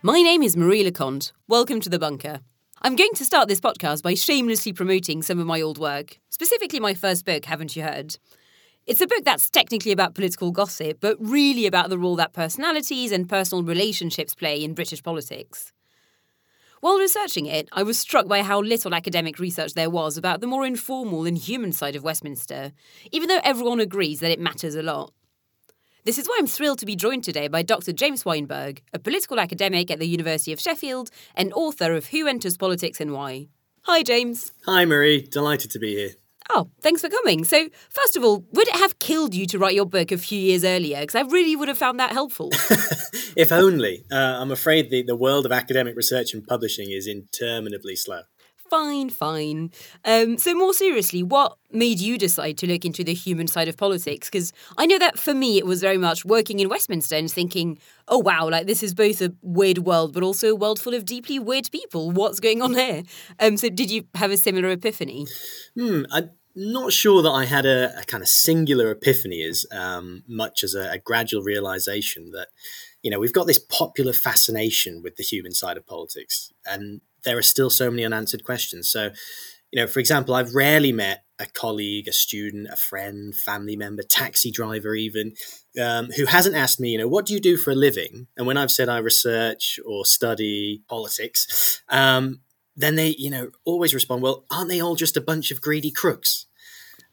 My name is Marie Le Conte. Welcome to The Bunker. I'm going to start this podcast by shamelessly promoting some of my old work, specifically my first book, Haven't You Heard? It's a book that's technically about political gossip, but really about the role that personalities and personal relationships play in British politics. While researching it, I was struck by how little academic research there was about the more informal and human side of Westminster, even though everyone agrees that it matters a lot. This is why I'm thrilled to be joined today by Dr. James Weinberg, a political academic at the University of Sheffield and author of Who Enters Politics and Why. Hi, James. Hi, Marie. Delighted to be here. Oh, thanks for coming. So, first of all, would it have killed you to write your book a few years earlier? Because I really would have found that helpful. if only. Uh, I'm afraid the, the world of academic research and publishing is interminably slow fine, fine. Um, so, more seriously, what made you decide to look into the human side of politics? Because I know that for me, it was very much working in Westminster and thinking, oh, wow, like this is both a weird world, but also a world full of deeply weird people. What's going on here? Um, so, did you have a similar epiphany? Hmm, I'm not sure that I had a, a kind of singular epiphany as um, much as a, a gradual realization that you know, we've got this popular fascination with the human side of politics, and there are still so many unanswered questions. So, you know, for example, I've rarely met a colleague, a student, a friend, family member, taxi driver, even, um, who hasn't asked me, you know, what do you do for a living? And when I've said I research or study politics, um, then they, you know, always respond, well, aren't they all just a bunch of greedy crooks?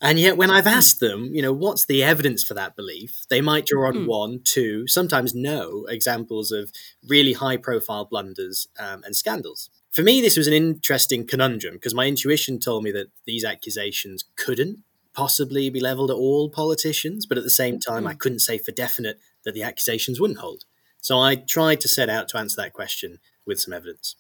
And yet, when I've asked them, you know, what's the evidence for that belief, they might draw on mm. one, two, sometimes no examples of really high profile blunders um, and scandals. For me, this was an interesting conundrum because my intuition told me that these accusations couldn't possibly be leveled at all politicians, but at the same time, mm. I couldn't say for definite that the accusations wouldn't hold. So I tried to set out to answer that question with some evidence.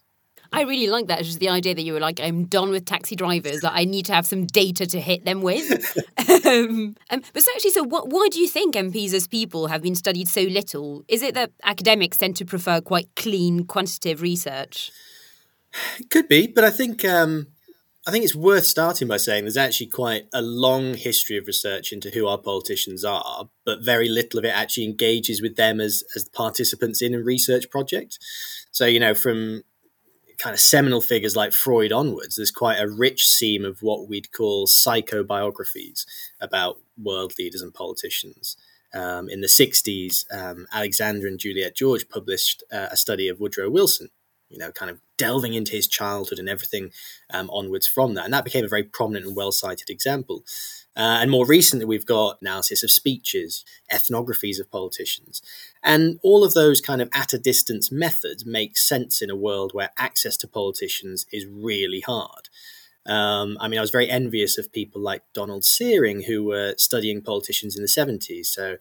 I really like that. It's Just the idea that you were like, I'm done with taxi drivers. Like, I need to have some data to hit them with. um, um, but so actually, so what, why do you think MPs as people have been studied so little? Is it that academics tend to prefer quite clean, quantitative research? Could be, but I think um, I think it's worth starting by saying there's actually quite a long history of research into who our politicians are, but very little of it actually engages with them as as participants in a research project. So you know, from kind of seminal figures like Freud onwards, there's quite a rich seam of what we'd call psychobiographies about world leaders and politicians. Um, in the 60s, um, Alexander and Juliette George published uh, a study of Woodrow Wilson, you know, kind of delving into his childhood and everything um, onwards from that. And that became a very prominent and well cited example. Uh, and more recently, we've got analysis of speeches, ethnographies of politicians. And all of those kind of at a distance methods make sense in a world where access to politicians is really hard. Um, I mean, I was very envious of people like Donald Searing, who were studying politicians in the 70s. So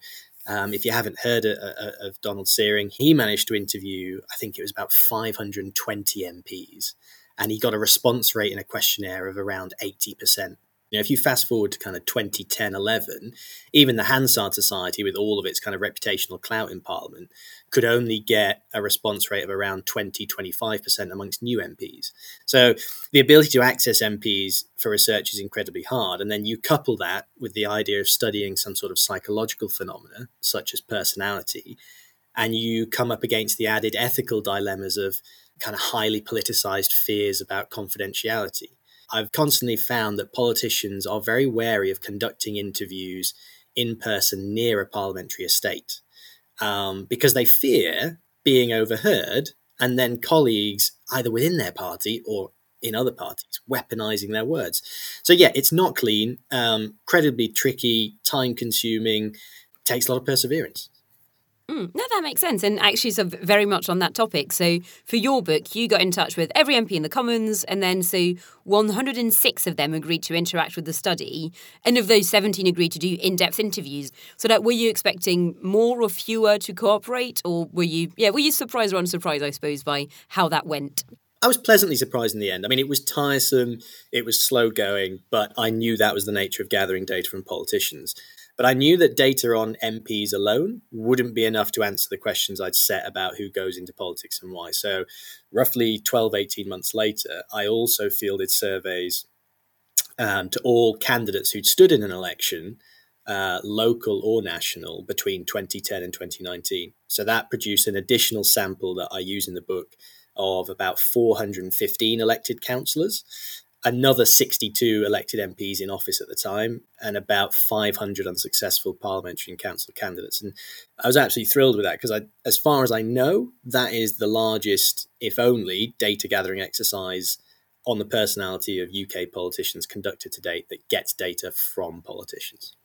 um, if you haven't heard of, of Donald Searing, he managed to interview, I think it was about 520 MPs, and he got a response rate in a questionnaire of around 80%. Know, if you fast forward to kind of 2010, 11, even the Hansard Society, with all of its kind of reputational clout in Parliament, could only get a response rate of around 20, 25% amongst new MPs. So the ability to access MPs for research is incredibly hard. And then you couple that with the idea of studying some sort of psychological phenomena, such as personality, and you come up against the added ethical dilemmas of kind of highly politicized fears about confidentiality. I've constantly found that politicians are very wary of conducting interviews in person near a parliamentary estate um, because they fear being overheard and then colleagues either within their party or in other parties weaponizing their words. So yeah, it's not clean, um, incredibly tricky, time consuming, takes a lot of perseverance. Mm, no, that makes sense. And actually, so very much on that topic. So, for your book, you got in touch with every MP in the Commons, and then so 106 of them agreed to interact with the study. And of those, 17 agreed to do in depth interviews. So, that were you expecting more or fewer to cooperate? Or were you, yeah, were you surprised or unsurprised, I suppose, by how that went? I was pleasantly surprised in the end. I mean, it was tiresome, it was slow going, but I knew that was the nature of gathering data from politicians. But I knew that data on MPs alone wouldn't be enough to answer the questions I'd set about who goes into politics and why. So, roughly 12, 18 months later, I also fielded surveys um, to all candidates who'd stood in an election uh, local or national, between 2010 and 2019. So that produced an additional sample that I use in the book of about 415 elected councillors, another 62 elected MPs in office at the time, and about 500 unsuccessful parliamentary and council candidates. And I was absolutely thrilled with that because, as far as I know, that is the largest, if only, data gathering exercise on the personality of UK politicians conducted to date that gets data from politicians.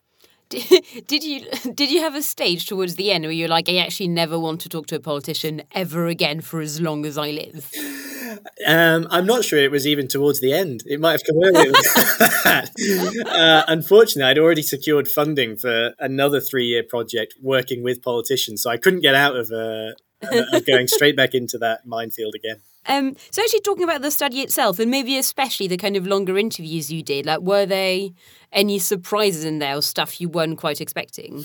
Did, you did you have a stage towards the end where you're like, I actually never want to talk to a politician ever again for as long as I live? Um, I'm not sure it was even towards the end. It might have come earlier uh, unfortunately, I'd already secured funding for another three year project working with politicians, so I couldn't get out of, uh, of going straight back into that minefield again. Um, so actually talking about the study itself and maybe especially the kind of longer interviews you did, like were they any surprises in there or stuff you weren't quite expecting?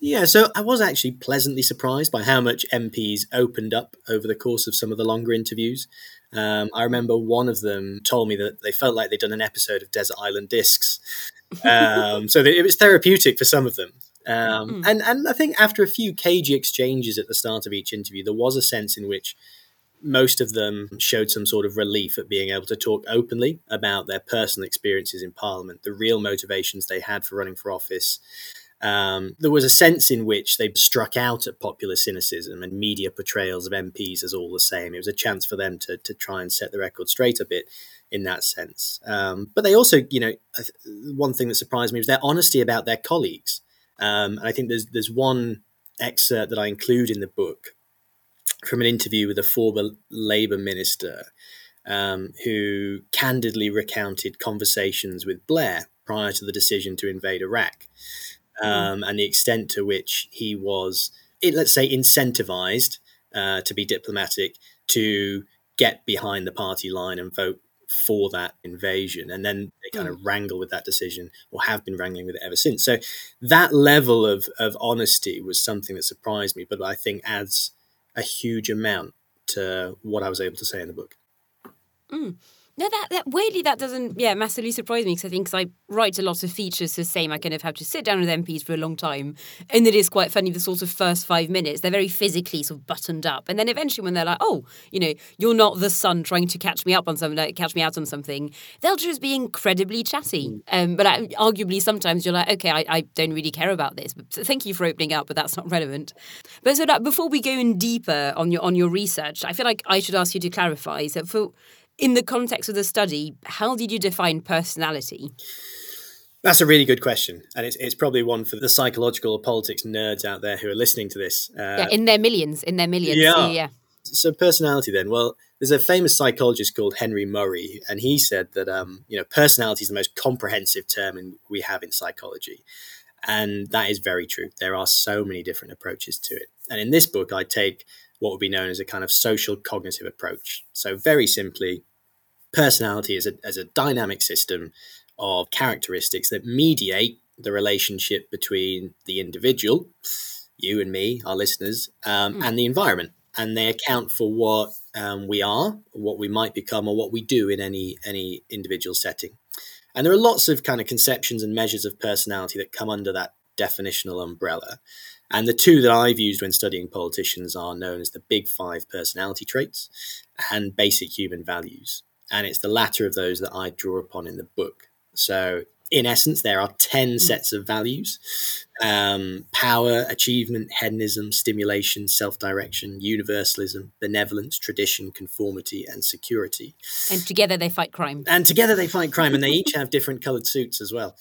Yeah, so I was actually pleasantly surprised by how much MPs opened up over the course of some of the longer interviews. Um, I remember one of them told me that they felt like they'd done an episode of Desert Island Discs. Um, so it was therapeutic for some of them. Um, mm. and, and I think after a few cagey exchanges at the start of each interview, there was a sense in which most of them showed some sort of relief at being able to talk openly about their personal experiences in Parliament, the real motivations they had for running for office. Um, there was a sense in which they struck out at popular cynicism and media portrayals of MPs as all the same. It was a chance for them to, to try and set the record straight a bit in that sense. Um, but they also, you know, one thing that surprised me was their honesty about their colleagues. Um, and I think there's there's one excerpt that I include in the book from an interview with a former Labour minister um, who candidly recounted conversations with Blair prior to the decision to invade Iraq um, mm. and the extent to which he was, let's say, incentivized uh, to be diplomatic to get behind the party line and vote for that invasion. And then they kind mm. of wrangle with that decision or have been wrangling with it ever since. So that level of, of honesty was something that surprised me, but I think adds a huge amount to what I was able to say in the book. Mm. No, that, that weirdly that doesn't yeah massively surprise me because I think cause I write a lot of features the same I kind of have to sit down with MPs for a long time and it is quite funny the sort of first five minutes they're very physically sort of buttoned up and then eventually when they're like oh you know you're not the sun trying to catch me up on something like catch me out on something they'll just be incredibly chatty mm. um, but I, arguably sometimes you're like okay I, I, don't really care about this but thank you for opening up but that's not relevant but so that before we go in deeper on your on your research I feel like I should ask you to clarify so for in the context of the study, how did you define personality? That's a really good question, and it's, it's probably one for the psychological or politics nerds out there who are listening to this. Uh, yeah, in their millions, in their millions. Yeah. yeah. So personality, then. Well, there's a famous psychologist called Henry Murray, and he said that um, you know personality is the most comprehensive term in, we have in psychology, and that is very true. There are so many different approaches to it, and in this book, I take what would be known as a kind of social cognitive approach. So, very simply, personality is a, as a dynamic system of characteristics that mediate the relationship between the individual, you and me, our listeners, um, mm. and the environment. And they account for what um, we are, what we might become, or what we do in any any individual setting. And there are lots of kind of conceptions and measures of personality that come under that definitional umbrella. And the two that I've used when studying politicians are known as the big five personality traits and basic human values. And it's the latter of those that I draw upon in the book. So, in essence, there are 10 mm. sets of values um, power, achievement, hedonism, stimulation, self direction, universalism, benevolence, tradition, conformity, and security. And together they fight crime. And together they fight crime, and they each have different colored suits as well.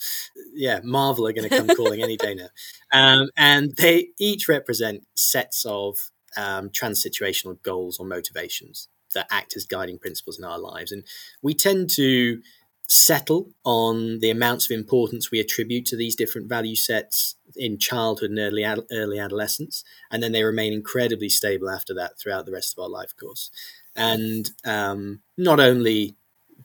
Yeah, Marvel are going to come calling any day now. Um, and they each represent sets of um, transsituational goals or motivations that act as guiding principles in our lives. And we tend to settle on the amounts of importance we attribute to these different value sets in childhood and early ad- early adolescence, and then they remain incredibly stable after that throughout the rest of our life course. And um, not only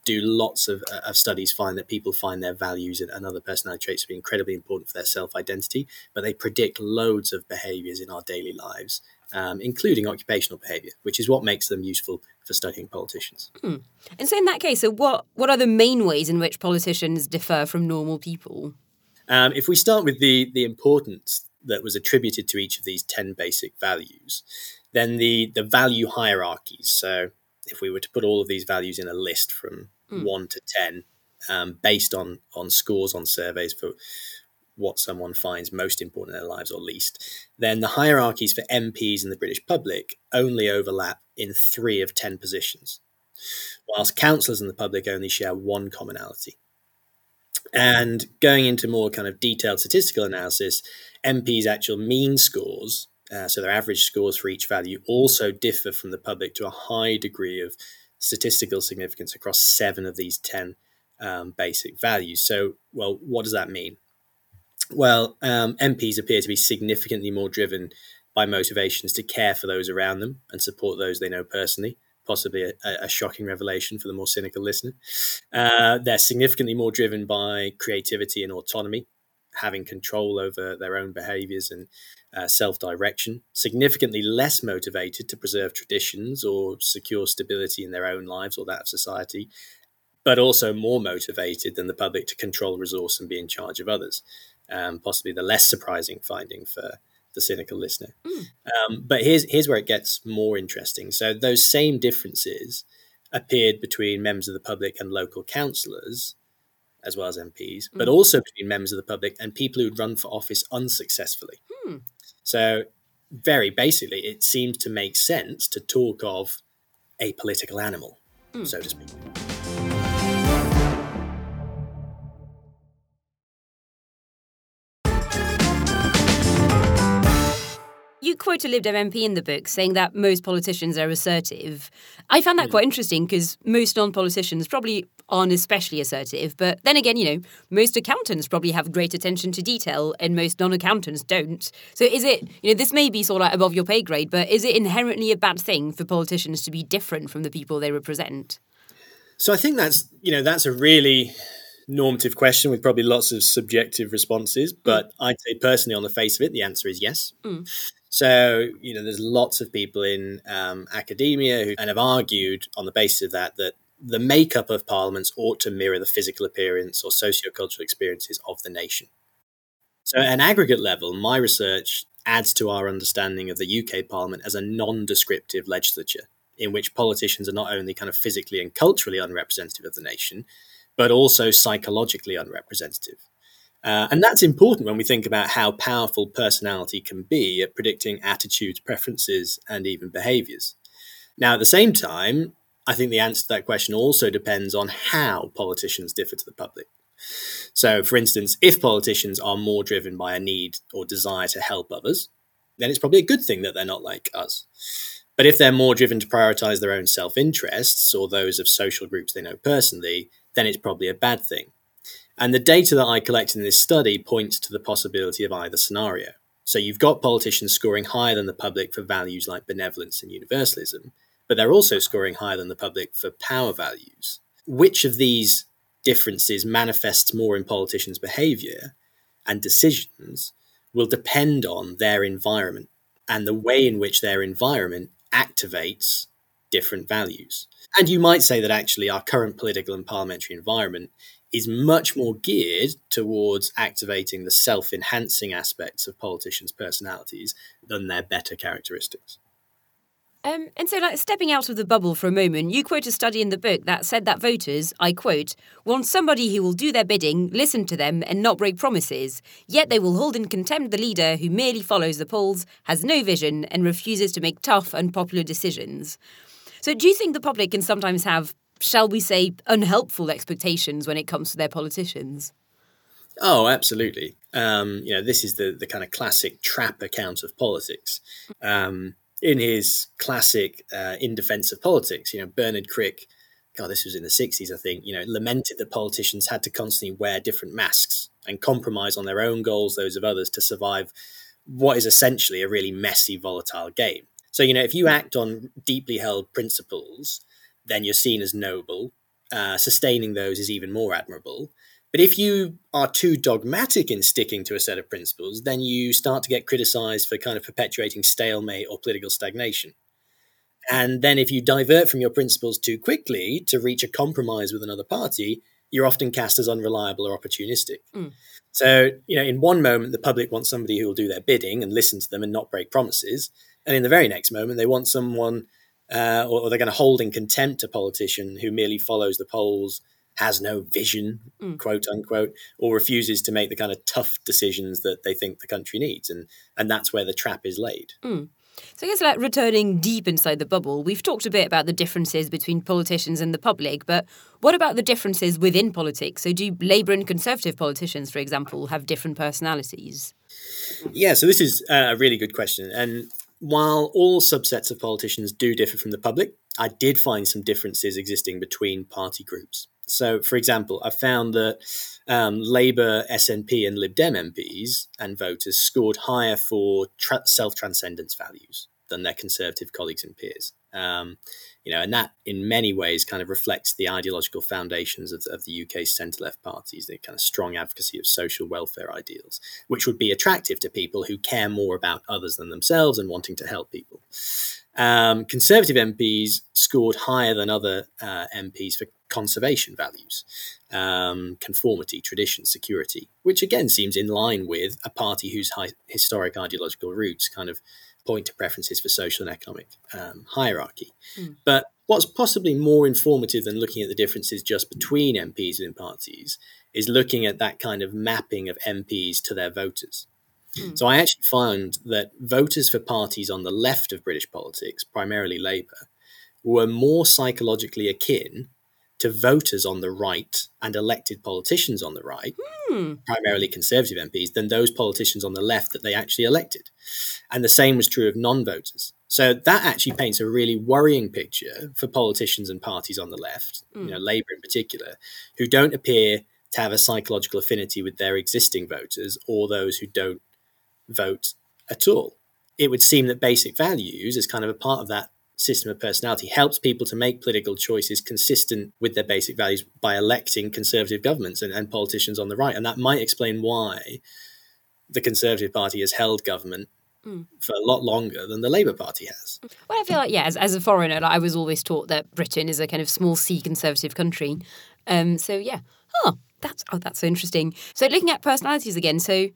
do lots of, uh, of studies find that people find their values and, other personality traits to be incredibly important for their self identity, but they predict loads of behaviors in our daily lives um, including occupational behaviour, which is what makes them useful for studying politicians. Hmm. And so, in that case, so what what are the main ways in which politicians differ from normal people? Um, if we start with the the importance that was attributed to each of these ten basic values, then the the value hierarchies. So if we were to put all of these values in a list from mm. one to ten, um, based on on scores on surveys for what someone finds most important in their lives or least, then the hierarchies for MPs and the British public only overlap in three of 10 positions, whilst councillors and the public only share one commonality. And going into more kind of detailed statistical analysis, MPs' actual mean scores, uh, so their average scores for each value, also differ from the public to a high degree of statistical significance across seven of these 10 um, basic values. So, well, what does that mean? Well, um, MPs appear to be significantly more driven by motivations to care for those around them and support those they know personally. Possibly a, a shocking revelation for the more cynical listener. Uh, they're significantly more driven by creativity and autonomy, having control over their own behaviors and uh, self direction, significantly less motivated to preserve traditions or secure stability in their own lives or that of society, but also more motivated than the public to control resource and be in charge of others um, possibly the less surprising finding for the cynical listener. Mm. Um, but here's here's where it gets more interesting. So those same differences appeared between members of the public and local councillors, as well as MPs, mm. but also between members of the public and people who'd run for office unsuccessfully. Mm. So very basically, it seems to make sense to talk of a political animal, hmm. so to speak. Quote a Lib Dem MP in the book saying that most politicians are assertive. I found that mm. quite interesting because most non politicians probably aren't especially assertive. But then again, you know, most accountants probably have great attention to detail and most non accountants don't. So is it, you know, this may be sort of above your pay grade, but is it inherently a bad thing for politicians to be different from the people they represent? So I think that's, you know, that's a really normative question with probably lots of subjective responses. But mm. I'd say personally, on the face of it, the answer is yes. Mm. So, you know, there's lots of people in um, academia who and have argued on the basis of that that the makeup of parliaments ought to mirror the physical appearance or sociocultural experiences of the nation. So, at an aggregate level, my research adds to our understanding of the UK Parliament as a non descriptive legislature in which politicians are not only kind of physically and culturally unrepresentative of the nation, but also psychologically unrepresentative. Uh, and that's important when we think about how powerful personality can be at predicting attitudes, preferences, and even behaviors. Now, at the same time, I think the answer to that question also depends on how politicians differ to the public. So, for instance, if politicians are more driven by a need or desire to help others, then it's probably a good thing that they're not like us. But if they're more driven to prioritize their own self interests or those of social groups they know personally, then it's probably a bad thing. And the data that I collected in this study points to the possibility of either scenario. So you've got politicians scoring higher than the public for values like benevolence and universalism, but they're also scoring higher than the public for power values. Which of these differences manifests more in politicians' behavior and decisions will depend on their environment and the way in which their environment activates different values. And you might say that actually our current political and parliamentary environment is much more geared towards activating the self enhancing aspects of politicians' personalities than their better characteristics. Um, and so, like stepping out of the bubble for a moment, you quote a study in the book that said that voters, I quote, want somebody who will do their bidding, listen to them, and not break promises. Yet they will hold in contempt the leader who merely follows the polls, has no vision, and refuses to make tough, unpopular decisions. So, do you think the public can sometimes have shall we say, unhelpful expectations when it comes to their politicians. Oh, absolutely. Um, you know, this is the the kind of classic trap account of politics. Um, in his classic uh, "In Defense of Politics," you know, Bernard Crick, God, this was in the '60s, I think. You know, lamented that politicians had to constantly wear different masks and compromise on their own goals, those of others, to survive what is essentially a really messy, volatile game. So, you know, if you act on deeply held principles then you're seen as noble. Uh, sustaining those is even more admirable. But if you are too dogmatic in sticking to a set of principles, then you start to get criticized for kind of perpetuating stalemate or political stagnation. And then if you divert from your principles too quickly to reach a compromise with another party, you're often cast as unreliable or opportunistic. Mm. So, you know, in one moment, the public wants somebody who will do their bidding and listen to them and not break promises. And in the very next moment, they want someone, uh, or, or, they're going to hold in contempt a politician who merely follows the polls, has no vision, mm. quote unquote, or refuses to make the kind of tough decisions that they think the country needs. And, and that's where the trap is laid. Mm. So I guess like returning deep inside the bubble, we've talked a bit about the differences between politicians and the public, but what about the differences within politics? So do Labour and Conservative politicians, for example, have different personalities? Yeah, so this is a really good question. And while all subsets of politicians do differ from the public, I did find some differences existing between party groups. So, for example, I found that um, Labour, SNP, and Lib Dem MPs and voters scored higher for tra- self transcendence values than their Conservative colleagues and peers. Um, you know, and that in many ways kind of reflects the ideological foundations of, of the UK's centre left parties, the kind of strong advocacy of social welfare ideals, which would be attractive to people who care more about others than themselves and wanting to help people. Um, Conservative MPs scored higher than other uh, MPs for conservation values, um, conformity, tradition, security, which again seems in line with a party whose high, historic ideological roots kind of point to preferences for social and economic um, hierarchy. Mm. But what's possibly more informative than looking at the differences just between MPs within parties is looking at that kind of mapping of MPs to their voters. Mm. So I actually found that voters for parties on the left of British politics, primarily Labour, were more psychologically akin to voters on the right and elected politicians on the right, hmm. primarily Conservative MPs, than those politicians on the left that they actually elected. And the same was true of non voters. So that actually paints a really worrying picture for politicians and parties on the left, you know, hmm. Labour in particular, who don't appear to have a psychological affinity with their existing voters or those who don't vote at all. It would seem that basic values is kind of a part of that system of personality helps people to make political choices consistent with their basic values by electing conservative governments and, and politicians on the right. And that might explain why the Conservative Party has held government Mm. for a lot longer than the Labour Party has. Well, I feel like, yeah, as, as a foreigner, like, I was always taught that Britain is a kind of small c conservative country. Um, so, yeah. Oh, that's, oh, that's so interesting. So, looking at personalities again, so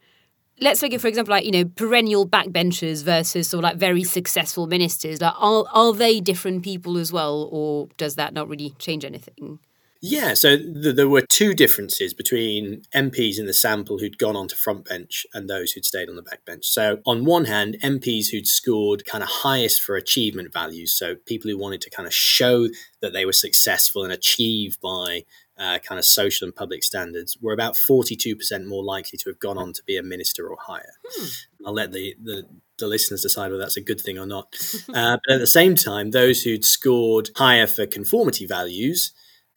let's look at, for example, like you know, perennial backbenchers versus sort of like very successful ministers. Like, are are they different people as well, or does that not really change anything? Yeah, so th- there were two differences between MPs in the sample who'd gone onto front bench and those who'd stayed on the back bench. So, on one hand, MPs who'd scored kind of highest for achievement values, so people who wanted to kind of show that they were successful and achieve by uh, kind of social and public standards were about 42% more likely to have gone on to be a minister or higher. Hmm. I'll let the, the, the, listeners decide whether that's a good thing or not. uh, but at the same time, those who'd scored higher for conformity values,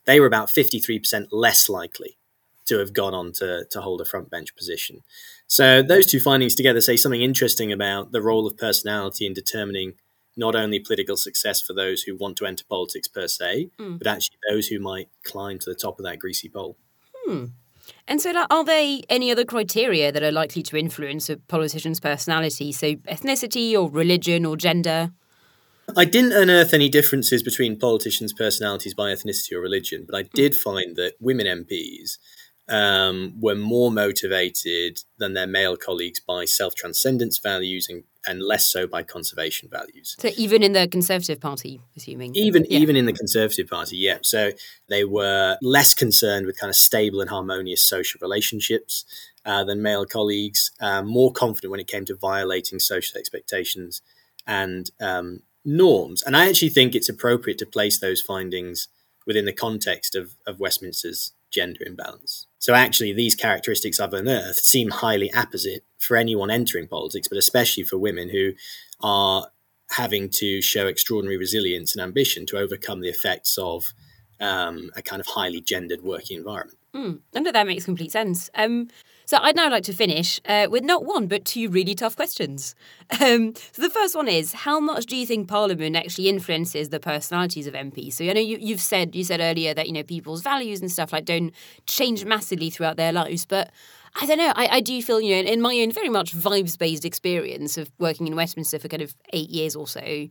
they were about 53% less likely to have gone on to, to hold a front bench position. So those two findings together say something interesting about the role of personality in determining not only political success for those who want to enter politics per se, mm. but actually those who might climb to the top of that greasy pole. Hmm. And so, are there any other criteria that are likely to influence a politician's personality? So, ethnicity or religion or gender? I didn't unearth any differences between politicians' personalities by ethnicity or religion, but I hmm. did find that women MPs um, were more motivated than their male colleagues by self transcendence values and, and less so by conservation values. So even in the Conservative Party, assuming even yeah. even in the Conservative Party, yeah. So they were less concerned with kind of stable and harmonious social relationships uh, than male colleagues. Uh, more confident when it came to violating social expectations and um, norms. And I actually think it's appropriate to place those findings within the context of, of Westminster's gender imbalance. So actually, these characteristics I've unearthed seem highly apposite for anyone entering politics, but especially for women who are having to show extraordinary resilience and ambition to overcome the effects of um, a kind of highly gendered working environment. Mm, know that makes complete sense. Um, so I'd now like to finish uh, with not one but two really tough questions. Um, so the first one is: How much do you think Parliament actually influences the personalities of MPs? So I know you, you've said you said earlier that you know people's values and stuff like don't change massively throughout their lives, but I don't know. I, I do feel, you know, in my own very much vibes based experience of working in Westminster for kind of eight years or so,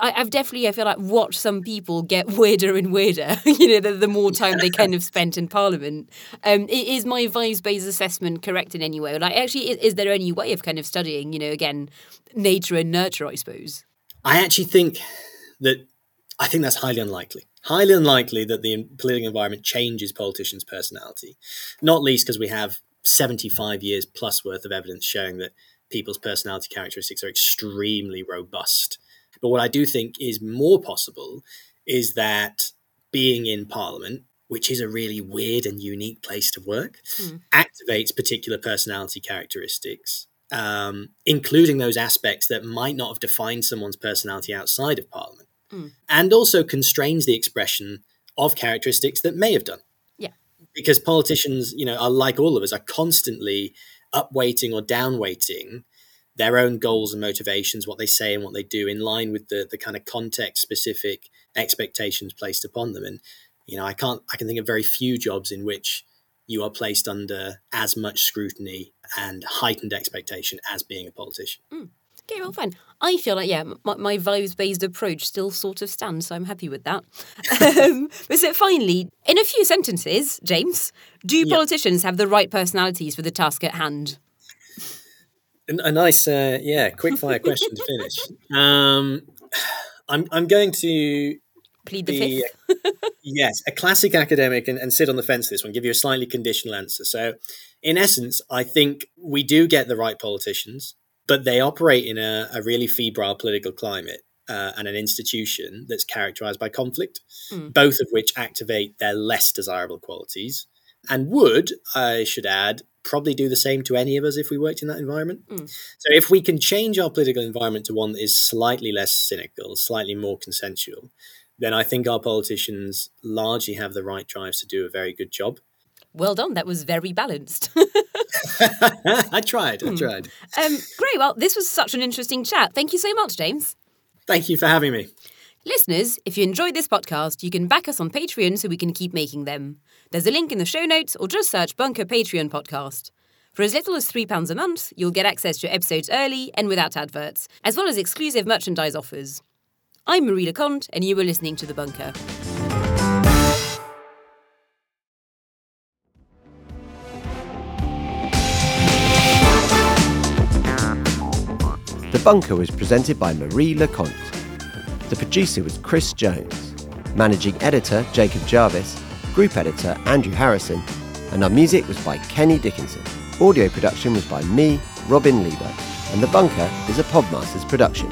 I, have definitely, I feel like, watched some people get weirder and weirder, you know, the, the more time they kind of spent in Parliament. Um, is my vibes based assessment correct in any way? Like, actually, is, is there any way of kind of studying, you know, again, nature and nurture, I suppose? I actually think that, I think that's highly unlikely highly unlikely that the political environment changes politicians' personality, not least because we have 75 years plus worth of evidence showing that people's personality characteristics are extremely robust. But what I do think is more possible is that being in Parliament, which is a really weird and unique place to work, mm. activates particular personality characteristics, um, including those aspects that might not have defined someone's personality outside of Parliament, mm. and also constrains the expression of characteristics that may have done because politicians, you know, are like all of us, are constantly upweighting or downweighting their own goals and motivations, what they say and what they do, in line with the the kind of context specific expectations placed upon them. And you know, I can't, I can think of very few jobs in which you are placed under as much scrutiny and heightened expectation as being a politician. Mm. Okay, well, fine. I feel like, yeah, my, my values based approach still sort of stands, so I'm happy with that. um, but so finally, in a few sentences, James, do yep. politicians have the right personalities for the task at hand? A nice, uh, yeah, quick fire question to finish. Um, I'm, I'm going to plead the fifth. yes, a classic academic and, and sit on the fence this one, give you a slightly conditional answer. So, in essence, I think we do get the right politicians but they operate in a, a really febrile political climate uh, and an institution that's characterized by conflict, mm. both of which activate their less desirable qualities and would, I should add, probably do the same to any of us if we worked in that environment. Mm. So if we can change our political environment to one that is slightly less cynical, slightly more consensual, then I think our politicians largely have the right drives to do a very good job. Well done. That was very balanced. I tried. I hmm. tried. Um, great. Well, this was such an interesting chat. Thank you so much, James. Thank you for having me. Listeners, if you enjoyed this podcast, you can back us on Patreon so we can keep making them. There's a link in the show notes or just search Bunker Patreon Podcast. For as little as £3 a month, you'll get access to episodes early and without adverts, as well as exclusive merchandise offers. I'm Marie Le Conte, and you are listening to The Bunker. The Bunker was presented by Marie Le Conte. The producer was Chris Jones, managing editor Jacob Jarvis, group editor Andrew Harrison, and our music was by Kenny Dickinson. Audio production was by me, Robin Leeburn, and The Bunker is a Podmasters production.